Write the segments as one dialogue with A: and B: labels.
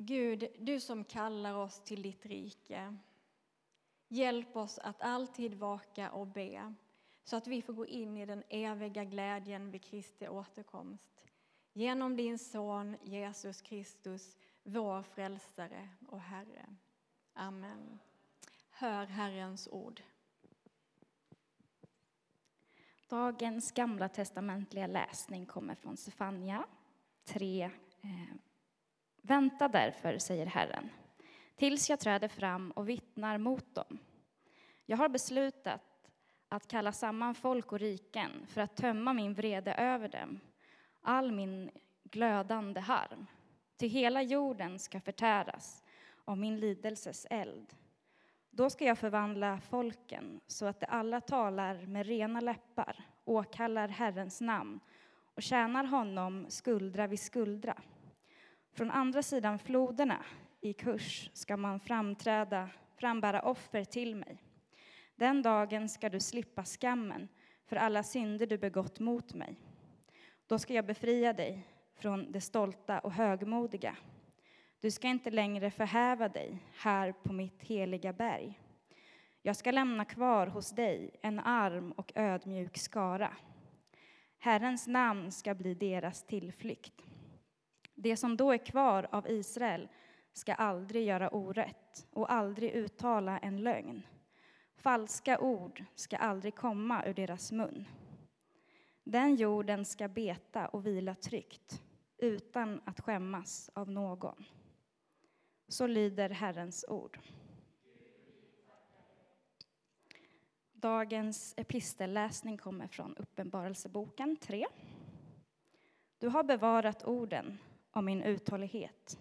A: Gud, du som kallar oss till ditt rike. Hjälp oss att alltid vaka och be så att vi får gå in i den eviga glädjen vid Kristi återkomst. Genom din son Jesus Kristus, vår frälsare och Herre. Amen. Hör Herrens ord.
B: Dagens gamla testamentliga läsning kommer från Sefania 3. Vänta därför, säger Herren, tills jag träder fram och vittnar mot dem. Jag har beslutat att kalla samman folk och riken för att tömma min vrede över dem, all min glödande harm. Till hela jorden ska förtäras av min lidelses eld. Då ska jag förvandla folken så att de alla talar med rena läppar, åkallar Herrens namn och tjänar honom skuldra vid skuldra. Från andra sidan floderna i kurs ska man framträda, frambära offer till mig. Den dagen ska du slippa skammen för alla synder du begått mot mig. Då ska jag befria dig från det stolta och högmodiga. Du ska inte längre förhäva dig här på mitt heliga berg. Jag ska lämna kvar hos dig en arm och ödmjuk skara. Herrens namn ska bli deras tillflykt. Det som då är kvar av Israel ska aldrig göra orätt och aldrig uttala en lögn. Falska ord ska aldrig komma ur deras mun. Den jorden ska beta och vila tryggt utan att skämmas av någon. Så lyder Herrens ord. Dagens epistelläsning kommer från Uppenbarelseboken 3. Du har bevarat orden om min uthållighet.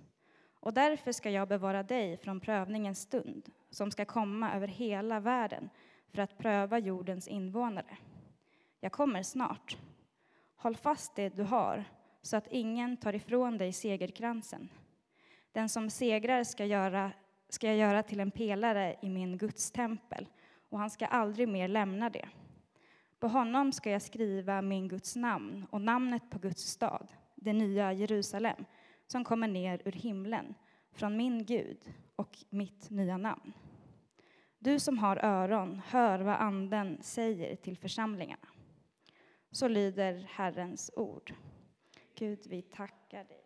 B: Och därför ska jag bevara dig från prövningens stund som ska komma över hela världen för att pröva jordens invånare. Jag kommer snart. Håll fast det du har så att ingen tar ifrån dig segerkransen. Den som segrar ska, göra, ska jag göra till en pelare i min gudstempel och han ska aldrig mer lämna det. På honom ska jag skriva min Guds namn och namnet på Guds stad det nya Jerusalem som kommer ner ur himlen från min Gud och mitt nya namn. Du som har öron, hör vad Anden säger till församlingarna. Så lyder Herrens ord. Gud, vi tackar dig.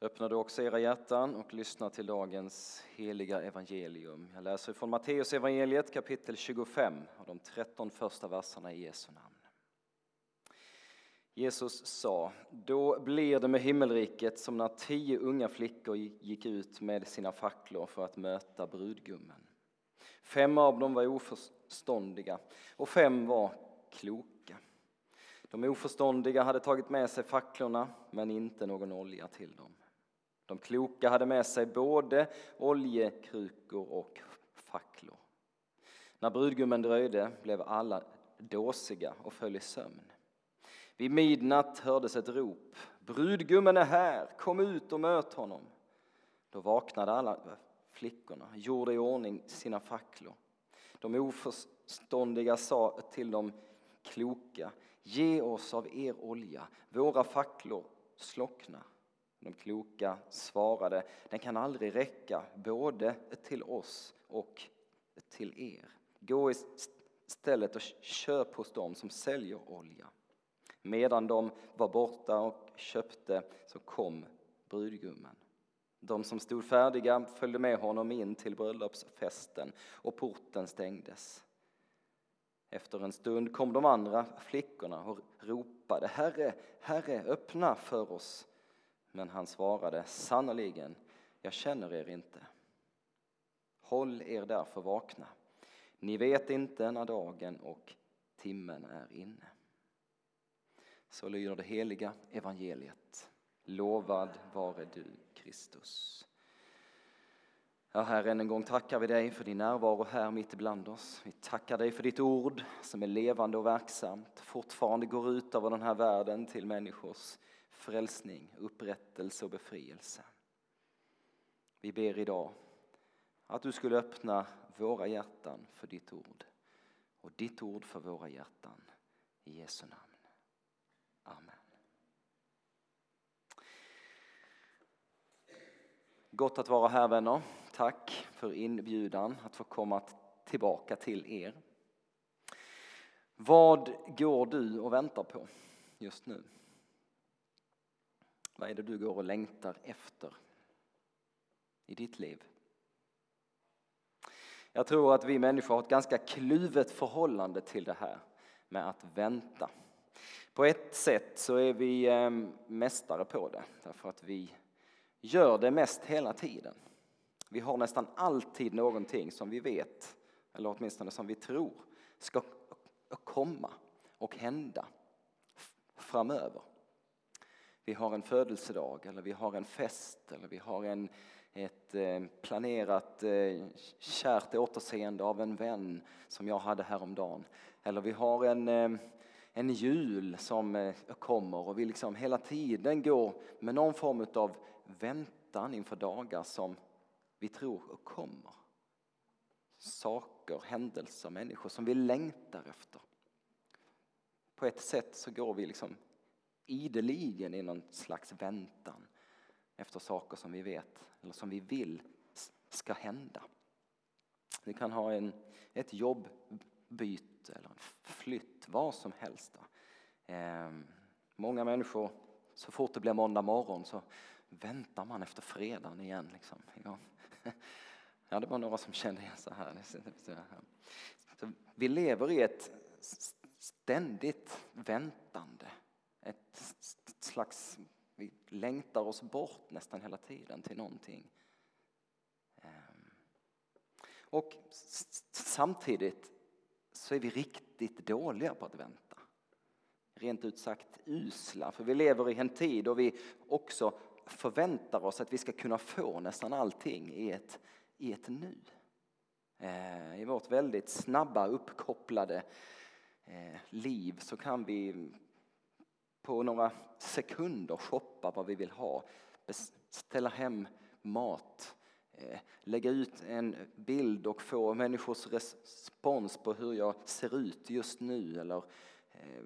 C: Öppna då också era hjärtan och lyssna till dagens heliga evangelium. Jag läser från Matteus evangeliet kapitel 25 och de 13 första verserna i Jesu namn. Jesus sa, då blir det med himmelriket som när tio unga flickor gick ut med sina facklor för att möta brudgummen. Fem av dem var oförståndiga och fem var kloka. De oförståndiga hade tagit med sig facklorna men inte någon olja till dem. De kloka hade med sig både oljekrukor och facklor. När brudgummen dröjde blev alla dåsiga och föll i sömn. Vid midnatt hördes ett rop. Brudgummen är här, kom ut och möt honom. Då vaknade alla flickorna, gjorde i ordning sina facklor. De oförståndiga sa till de kloka, ge oss av er olja, våra facklor slocknar. De kloka svarade, den kan aldrig räcka både till oss och till er. Gå istället och köp hos dem som säljer olja. Medan de var borta och köpte så kom brudgummen. De som stod färdiga följde med honom in till bröllopsfesten och porten stängdes. Efter en stund kom de andra flickorna och ropade Herre, Herre, öppna för oss. Men han svarade, sannerligen, jag känner er inte. Håll er därför vakna. Ni vet inte när dagen och timmen är inne. Så lyder det heliga evangeliet. Lovad vare du, Kristus. Ja, Herre, än en gång tackar vi dig för din närvaro här mitt ibland oss. Vi tackar dig för ditt ord som är levande och verksamt, fortfarande går ut över den här världen till människors frälsning, upprättelse och befrielse. Vi ber idag Att du skulle öppna våra hjärtan för ditt ord och ditt ord för våra hjärtan. I Jesu namn. Amen. Gott att vara här vänner. Tack för inbjudan att få komma tillbaka till er. Vad går du och väntar på just nu? Vad är det du går och längtar efter i ditt liv? Jag tror att vi människor har ett ganska kluvet förhållande till det här med att vänta. På ett sätt så är vi ehm, mästare på det därför att vi gör det mest hela tiden. Vi har nästan alltid någonting som vi vet, eller åtminstone som vi tror, ska komma och hända framöver. Vi har en födelsedag eller vi har en fest eller vi har en, ett eh, planerat eh, kärt återseende av en vän som jag hade häromdagen. Eller vi har en, eh, en jul som kommer och vi liksom hela tiden går med någon form av väntan inför dagar som vi tror kommer. Saker, händelser, människor som vi längtar efter. På ett sätt så går vi liksom ideligen i någon slags väntan efter saker som vi vet eller som vi vill ska hända. Vi kan ha en, ett jobbbyte eller en flytt, vad som helst. Eh, många människor, så fort det blir måndag morgon så väntar man efter fredagen igen. Liksom. Ja, det var några som kände igen så här. Så vi lever i ett ständigt väntande. Ett slags, vi längtar oss bort nästan hela tiden till någonting. Ehm. Och samtidigt så är vi riktigt dåliga på att vänta. Rent ut sagt usla, för vi lever i en tid då vi också förväntar oss att vi ska kunna få nästan allting i ett, i ett nu. Ehm, I vårt väldigt snabba, uppkopplade eh, liv så kan vi på några sekunder shoppa vad vi vill ha, beställa hem mat, eh, lägga ut en bild och få människors respons på hur jag ser ut just nu eller eh,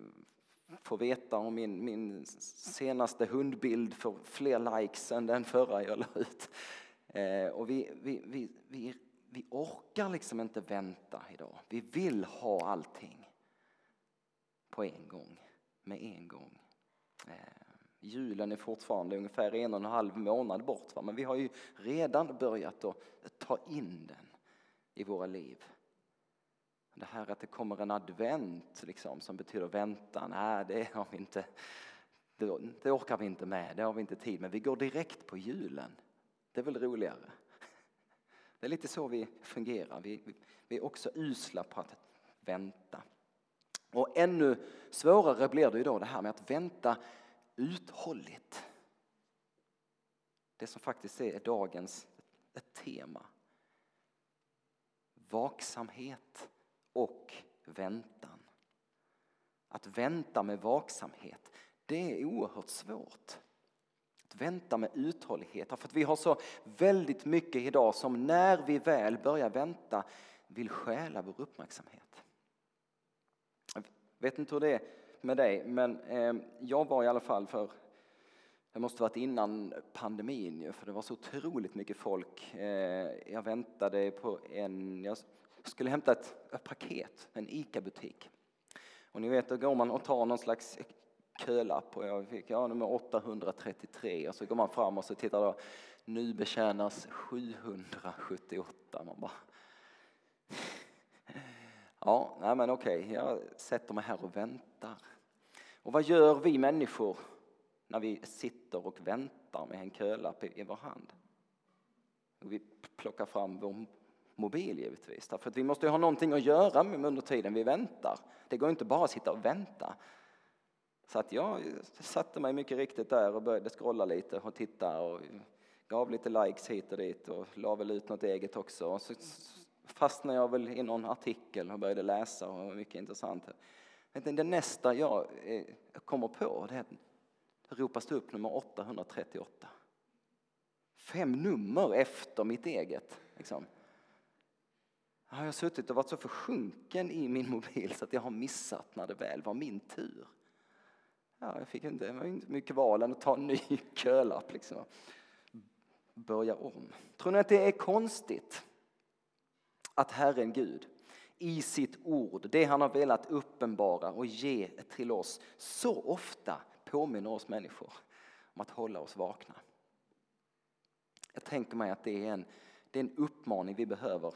C: få veta om min, min senaste hundbild får fler likes än den förra jag la ut. Eh, och vi, vi, vi, vi, vi orkar liksom inte vänta idag. Vi vill ha allting på en gång, med en gång. Eh, julen är fortfarande ungefär en och en halv månad bort, va? men vi har ju redan börjat att ta in den i våra liv. Det här att det kommer en advent liksom, som betyder väntan, nej det har vi inte, det, det orkar vi inte med, det har vi inte tid med. Vi går direkt på julen. Det är väl roligare? Det är lite så vi fungerar. Vi, vi, vi är också usla på att vänta. Och ännu svårare blir det idag då det här med att vänta uthålligt. Det som faktiskt är dagens ett tema. Vaksamhet och väntan. Att vänta med vaksamhet, det är oerhört svårt. Att vänta med uthållighet, för att vi har så väldigt mycket idag som när vi väl börjar vänta vill stjäla vår uppmärksamhet. Jag vet inte hur det är med dig, men eh, jag var i alla fall för det måste varit innan pandemin för det var så otroligt mycket folk. Eh, jag väntade på en, jag skulle hämta ett, ett paket, en ICA-butik. Och ni vet, då går man och tar någon slags kölapp och jag fick ja, nummer 833 och så går man fram och så tittar då, nu betjänas 778. Man bara... Ja, nej men okej, jag sätter mig här och väntar. Och vad gör vi människor när vi sitter och väntar med en kölapp i, vår hand? Vi plockar fram vår mobil givetvis. Därför att vi måste ha någonting att göra under tiden vi väntar. Det går inte bara att sitta och vänta. Så att jag satte mig mycket riktigt där och började scrolla lite och titta och gav lite likes hit och dit och la väl ut något eget också. Och så fastnade jag väl i någon artikel och började läsa och det var mycket intressant. Det nästa jag eh, kommer på det är att det ropas det upp nummer 838. Fem nummer efter mitt eget. Liksom. Jag har suttit och varit så försjunken i min mobil så att jag har missat när det väl var min tur. Ja, jag fick inte, det var inte mycket val än att ta en ny kölapp liksom. Börja om. Tror ni att det är konstigt att Herren Gud i sitt ord, det han har velat uppenbara och ge till oss, så ofta påminner oss människor om att hålla oss vakna. Jag tänker mig att det är en, det är en uppmaning vi behöver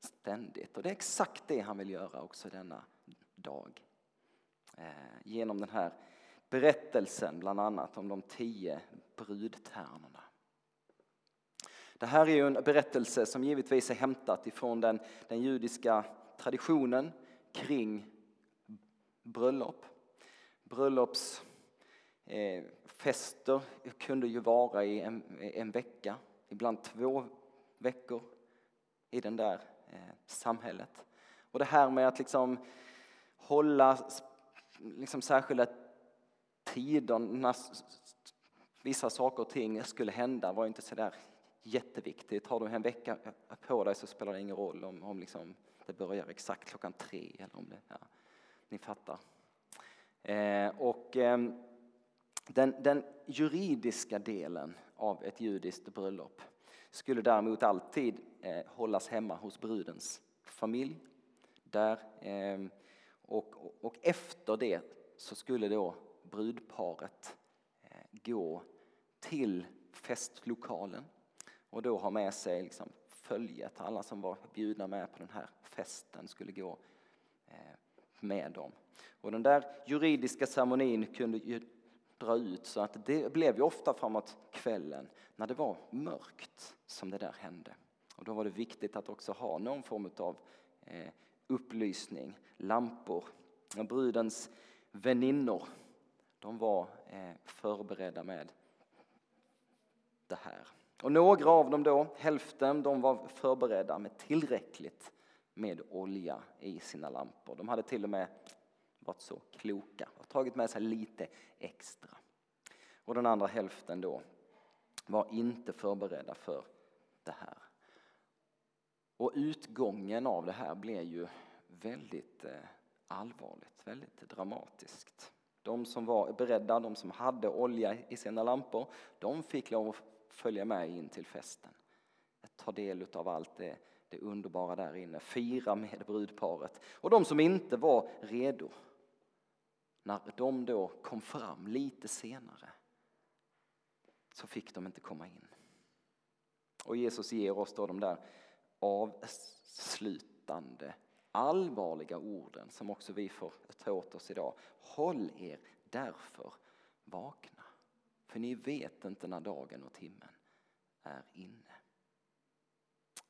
C: ständigt och det är exakt det han vill göra också denna dag. Eh, genom den här berättelsen bland annat om de tio brudtärnorna. Det här är ju en berättelse som givetvis är hämtat ifrån den, den judiska traditionen kring bröllop. Bröllopsfester eh, kunde ju vara i en, en vecka, ibland två veckor i det där eh, samhället. Och det här med att liksom hålla liksom särskilda tider när vissa saker och ting skulle hända var inte så där jätteviktigt. Har du en vecka på dig så spelar det ingen roll om, om liksom det börjar exakt klockan tre eller om det, ja, ni fattar. Eh, och eh, den, den juridiska delen av ett judiskt bröllop skulle däremot alltid eh, hållas hemma hos brudens familj. Där, eh, och, och efter det så skulle då brudparet eh, gå till festlokalen och då ha med sig liksom följet. Alla som var bjudna med på den här festen skulle gå eh, med dem. Och den där juridiska ceremonin kunde ju dra ut så att det blev ju ofta framåt kvällen när det var mörkt som det där hände. Och då var det viktigt att också ha någon form av eh, upplysning, lampor. Och brudens väninnor, de var eh, förberedda med det här. Och några av dem då, hälften, de var förberedda med tillräckligt med olja i sina lampor. De hade till och med varit så kloka och tagit med sig lite extra. Och den andra hälften då var inte förberedda för det här. Och utgången av det här blev ju väldigt eh, allvarligt, väldigt dramatiskt. De som var beredda, de som hade olja i sina lampor, de fick lov att följa med in till festen. Ta del av allt det, det underbara där inne, fira med brudparet. Och de som inte var redo, när de då kom fram lite senare, så fick de inte komma in. Och Jesus ger oss då de där avslutande, allvarliga orden som också vi får ta åt oss idag. Håll er därför vakna. För ni vet inte när dagen och timmen är inne.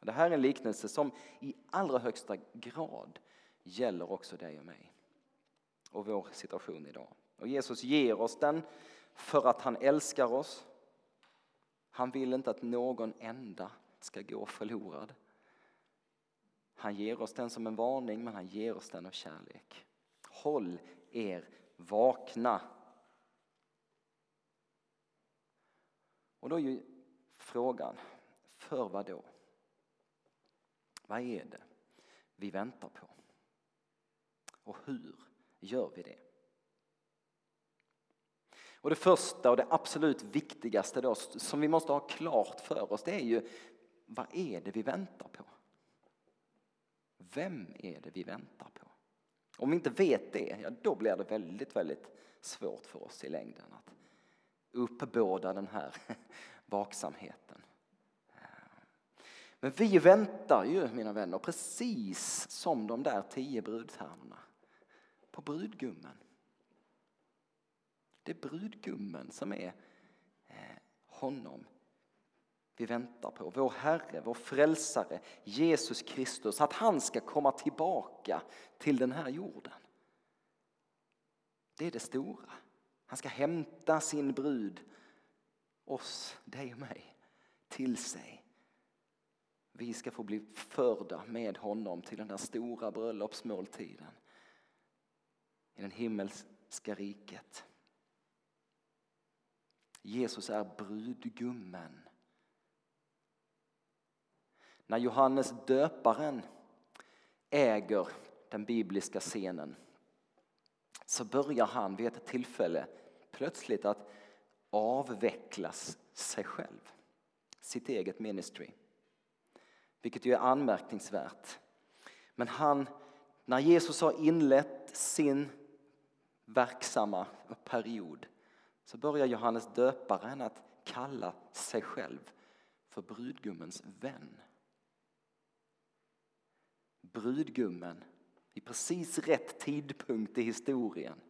C: Det här är en liknelse som i allra högsta grad gäller också dig och mig och vår situation idag. Och Jesus ger oss den för att han älskar oss. Han vill inte att någon enda ska gå förlorad. Han ger oss den som en varning, men han ger oss den av kärlek. Håll er vakna Och då är ju frågan, för vad då? Vad är det vi väntar på? Och hur gör vi det? Och det första och det absolut viktigaste då, som vi måste ha klart för oss det är ju vad är det vi väntar på? Vem är det vi väntar på? Om vi inte vet det, ja, då blir det väldigt, väldigt svårt för oss i längden att uppbåda den här vaksamheten. Men vi väntar ju, mina vänner, precis som de där tio brudtärnorna på brudgummen. Det är brudgummen som är eh, honom vi väntar på. Vår Herre, vår frälsare, Jesus Kristus. Att han ska komma tillbaka till den här jorden. Det är det stora. Han ska hämta sin brud, oss, dig och mig, till sig. Vi ska få bli förda med honom till den där stora bröllopsmåltiden i den himmelska riket. Jesus är brudgummen. När Johannes döparen äger den bibliska scenen så börjar han vid ett tillfälle plötsligt att avveckla sig själv, sitt eget ministry. Vilket ju är anmärkningsvärt. Men han, när Jesus har inlett sin verksamma period så börjar Johannes döparen att kalla sig själv för brudgummens vän. Brudgummen, i precis rätt tidpunkt i historien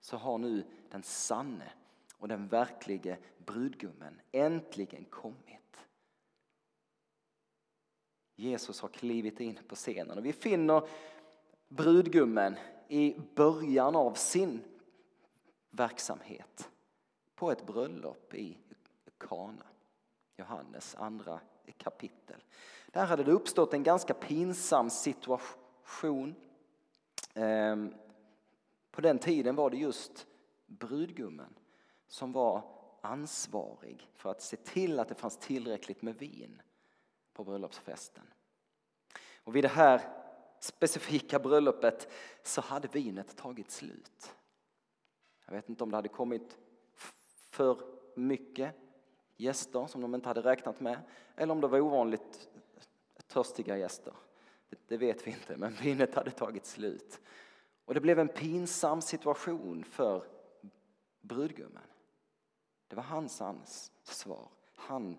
C: så har nu den sanne och den verklige brudgummen äntligen kommit. Jesus har klivit in på scenen och vi finner brudgummen i början av sin verksamhet på ett bröllop i Kana. Johannes andra kapitel. Där hade det uppstått en ganska pinsam situation. Ehm, på den tiden var det just brudgummen som var ansvarig för att se till att det fanns tillräckligt med vin på bröllopsfesten. Och vid det här specifika bröllopet så hade vinet tagit slut. Jag vet inte om det hade kommit för mycket gäster som de inte hade räknat med eller om det var ovanligt törstiga gäster. Det vet vi inte, men vinet hade tagit slut. Och det blev en pinsam situation för brudgummen. Det var hans ansvar. Han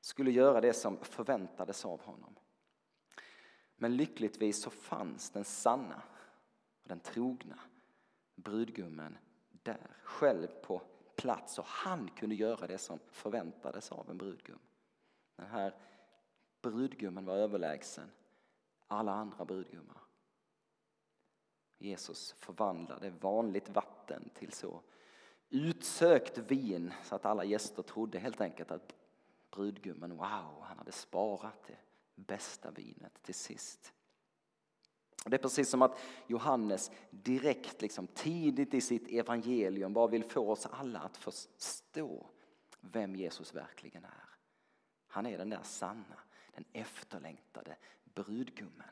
C: skulle göra det som förväntades av honom. Men lyckligtvis så fanns den sanna och den trogna brudgummen där, själv på plats och han kunde göra det som förväntades av en brudgum. Den här brudgummen var överlägsen alla andra brudgummar. Jesus förvandlade vanligt vatten till så utsökt vin så att alla gäster trodde helt enkelt att brudgummen, wow, han hade sparat det bästa vinet till sist. Det är precis som att Johannes direkt, liksom, tidigt i sitt evangelium bara vill få oss alla att förstå vem Jesus verkligen är. Han är den där sanna, den efterlängtade brudgummen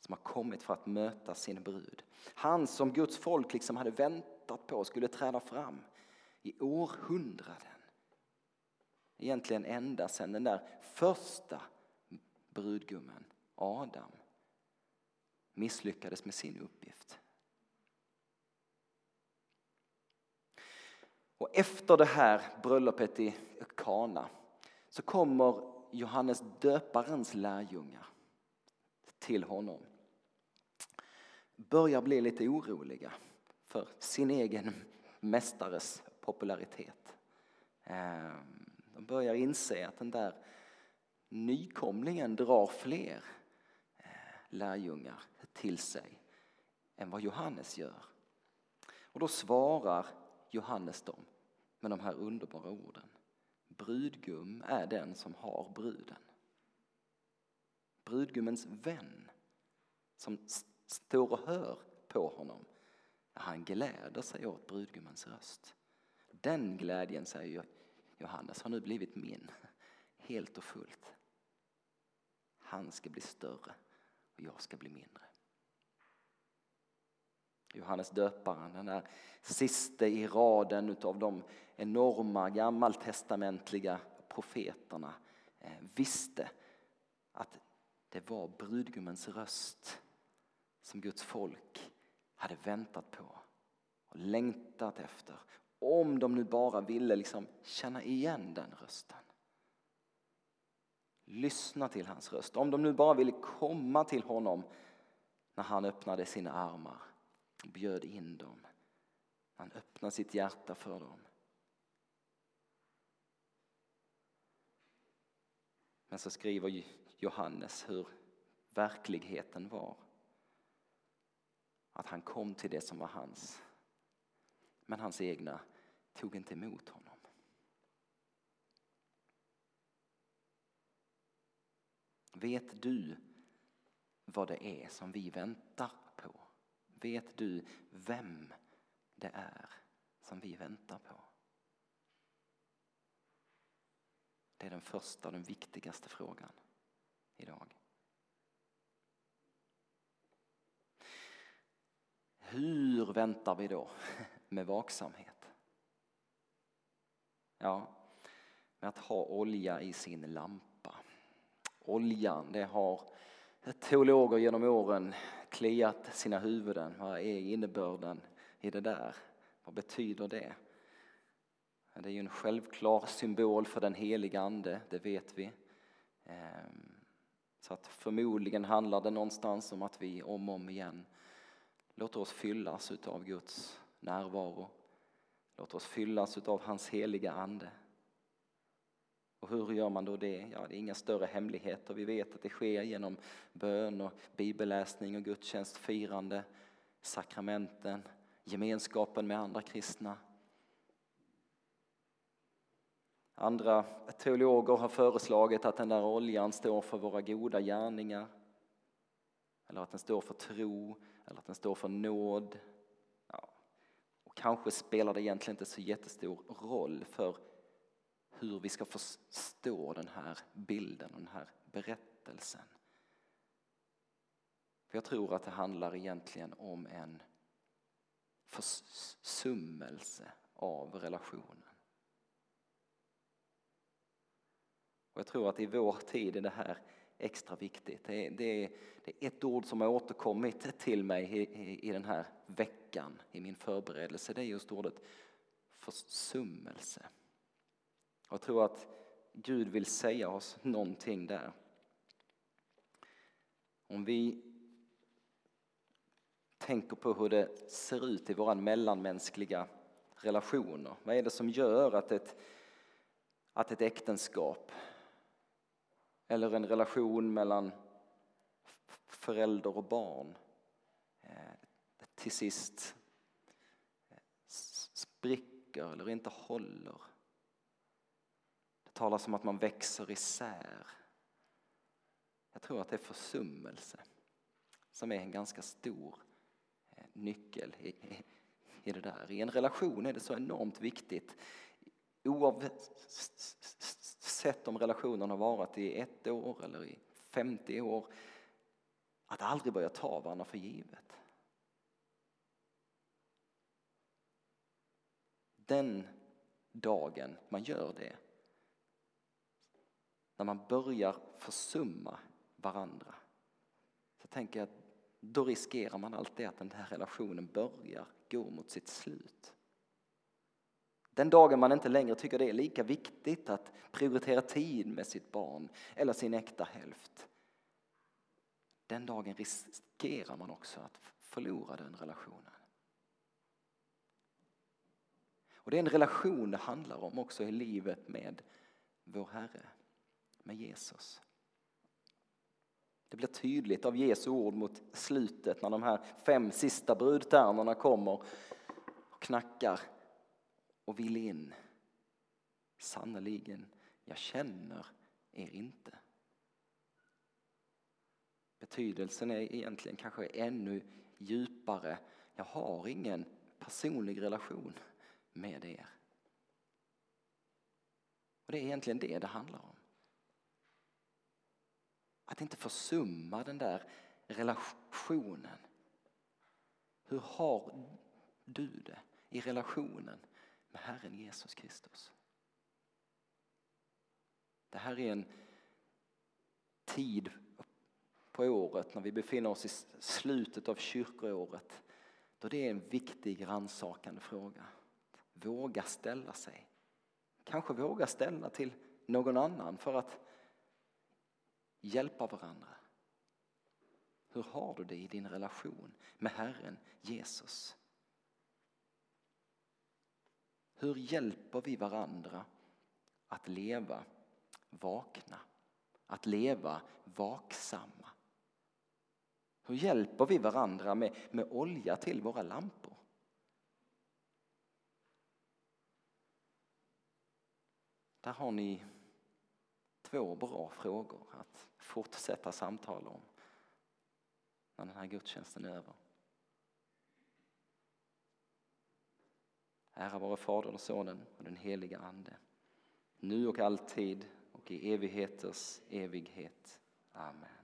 C: som har kommit för att möta sin brud. Han som Guds folk liksom hade väntat på skulle träda fram i århundraden. Egentligen ända sedan den där första brudgummen, Adam, misslyckades med sin uppgift. Och efter det här bröllopet i Kana så kommer Johannes döparens lärjungar till honom. Börjar bli lite oroliga för sin egen mästares popularitet. Ehm, de börjar inse att den där nykomlingen drar fler eh, lärjungar till sig än vad Johannes gör. Och då svarar Johannes dem med de här underbara orden. Brudgum är den som har bruden. Brudgummens vän som står och hör på honom. Han gläder sig åt brudgummens röst. Den glädjen, säger Johannes, har nu blivit min helt och fullt. Han ska bli större och jag ska bli mindre. Johannes döparen, den där siste i raden av de enorma gammaltestamentliga profeterna eh, visste att det var brudgummens röst som Guds folk hade väntat på och längtat efter. Om de nu bara ville liksom känna igen den rösten. Lyssna till hans röst. Om de nu bara ville komma till honom när han öppnade sina armar bjöd in dem. Han öppnade sitt hjärta för dem. Men så skriver Johannes hur verkligheten var. Att han kom till det som var hans. Men hans egna tog inte emot honom. Vet du vad det är som vi väntar? Vet du vem det är som vi väntar på? Det är den första och den viktigaste frågan idag. Hur väntar vi då med vaksamhet? Ja, med att ha olja i sin lampa. Oljan, det har teologer genom åren kliat sina huvuden. Vad är innebörden i det där? Vad betyder det? Det är ju en självklar symbol för den heliga ande, det vet vi. Ehm, så att förmodligen handlar det någonstans om att vi om och om igen låter oss fyllas av Guds närvaro. Låter oss fyllas av hans heliga ande. Och hur gör man då det? Ja, det är inga större hemligheter. Vi vet att det sker genom bön och bibelläsning och gudstjänstfirande, sakramenten, gemenskapen med andra kristna. Andra teologer har föreslagit att den där oljan står för våra goda gärningar. Eller att den står för tro, eller att den står för nåd. Ja. Och kanske spelar det egentligen inte så jättestor roll för hur vi ska förstå den här bilden och den här berättelsen. För jag tror att det handlar egentligen om en försummelse av relationen. Och jag tror att i vår tid är det här extra viktigt. Det är, det är, det är ett ord som har återkommit till mig i, i, i den här veckan i min förberedelse. Det är just ordet försummelse. Jag tror att Gud vill säga oss någonting där. Om vi tänker på hur det ser ut i våra mellanmänskliga relationer. Vad är det som gör att ett, att ett äktenskap eller en relation mellan förälder och barn eh, till sist eh, spricker eller inte håller. Det talas om att man växer isär. Jag tror att det är försummelse som är en ganska stor eh, nyckel i, i det där. I en relation är det så enormt viktigt oavsett om relationen har varit i ett år eller i 50 år, att aldrig börja ta varandra för givet. Den dagen man gör det, när man börjar försumma varandra, så tänker jag att då riskerar man alltid att den här relationen börjar gå mot sitt slut. Den dagen man inte längre tycker det är lika viktigt att prioritera tid med sitt barn eller sin äkta hälft. Den dagen riskerar man också att förlora den relationen. Och det är en relation det handlar om också i livet med vår Herre, med Jesus. Det blir tydligt av Jesu ord mot slutet när de här fem sista brudtärnorna kommer och knackar och vill in. Sannerligen, jag känner er inte. Betydelsen är egentligen kanske ännu djupare. Jag har ingen personlig relation med er. Och Det är egentligen det det handlar om. Att inte försumma den där relationen. Hur har du det i relationen med Herren Jesus Kristus. Det här är en tid på året när vi befinner oss i slutet av kyrkoåret då det är en viktig rannsakande fråga. Våga ställa sig. Kanske våga ställa till någon annan för att hjälpa varandra. Hur har du det i din relation med Herren Jesus? Hur hjälper vi varandra att leva vakna? Att leva vaksamma? Hur hjälper vi varandra med, med olja till våra lampor? Där har ni två bra frågor att fortsätta samtala om när den här gudstjänsten är över. Ära vare Fadern och Sonen och den heliga Ande. Nu och alltid och i evigheters evighet. Amen.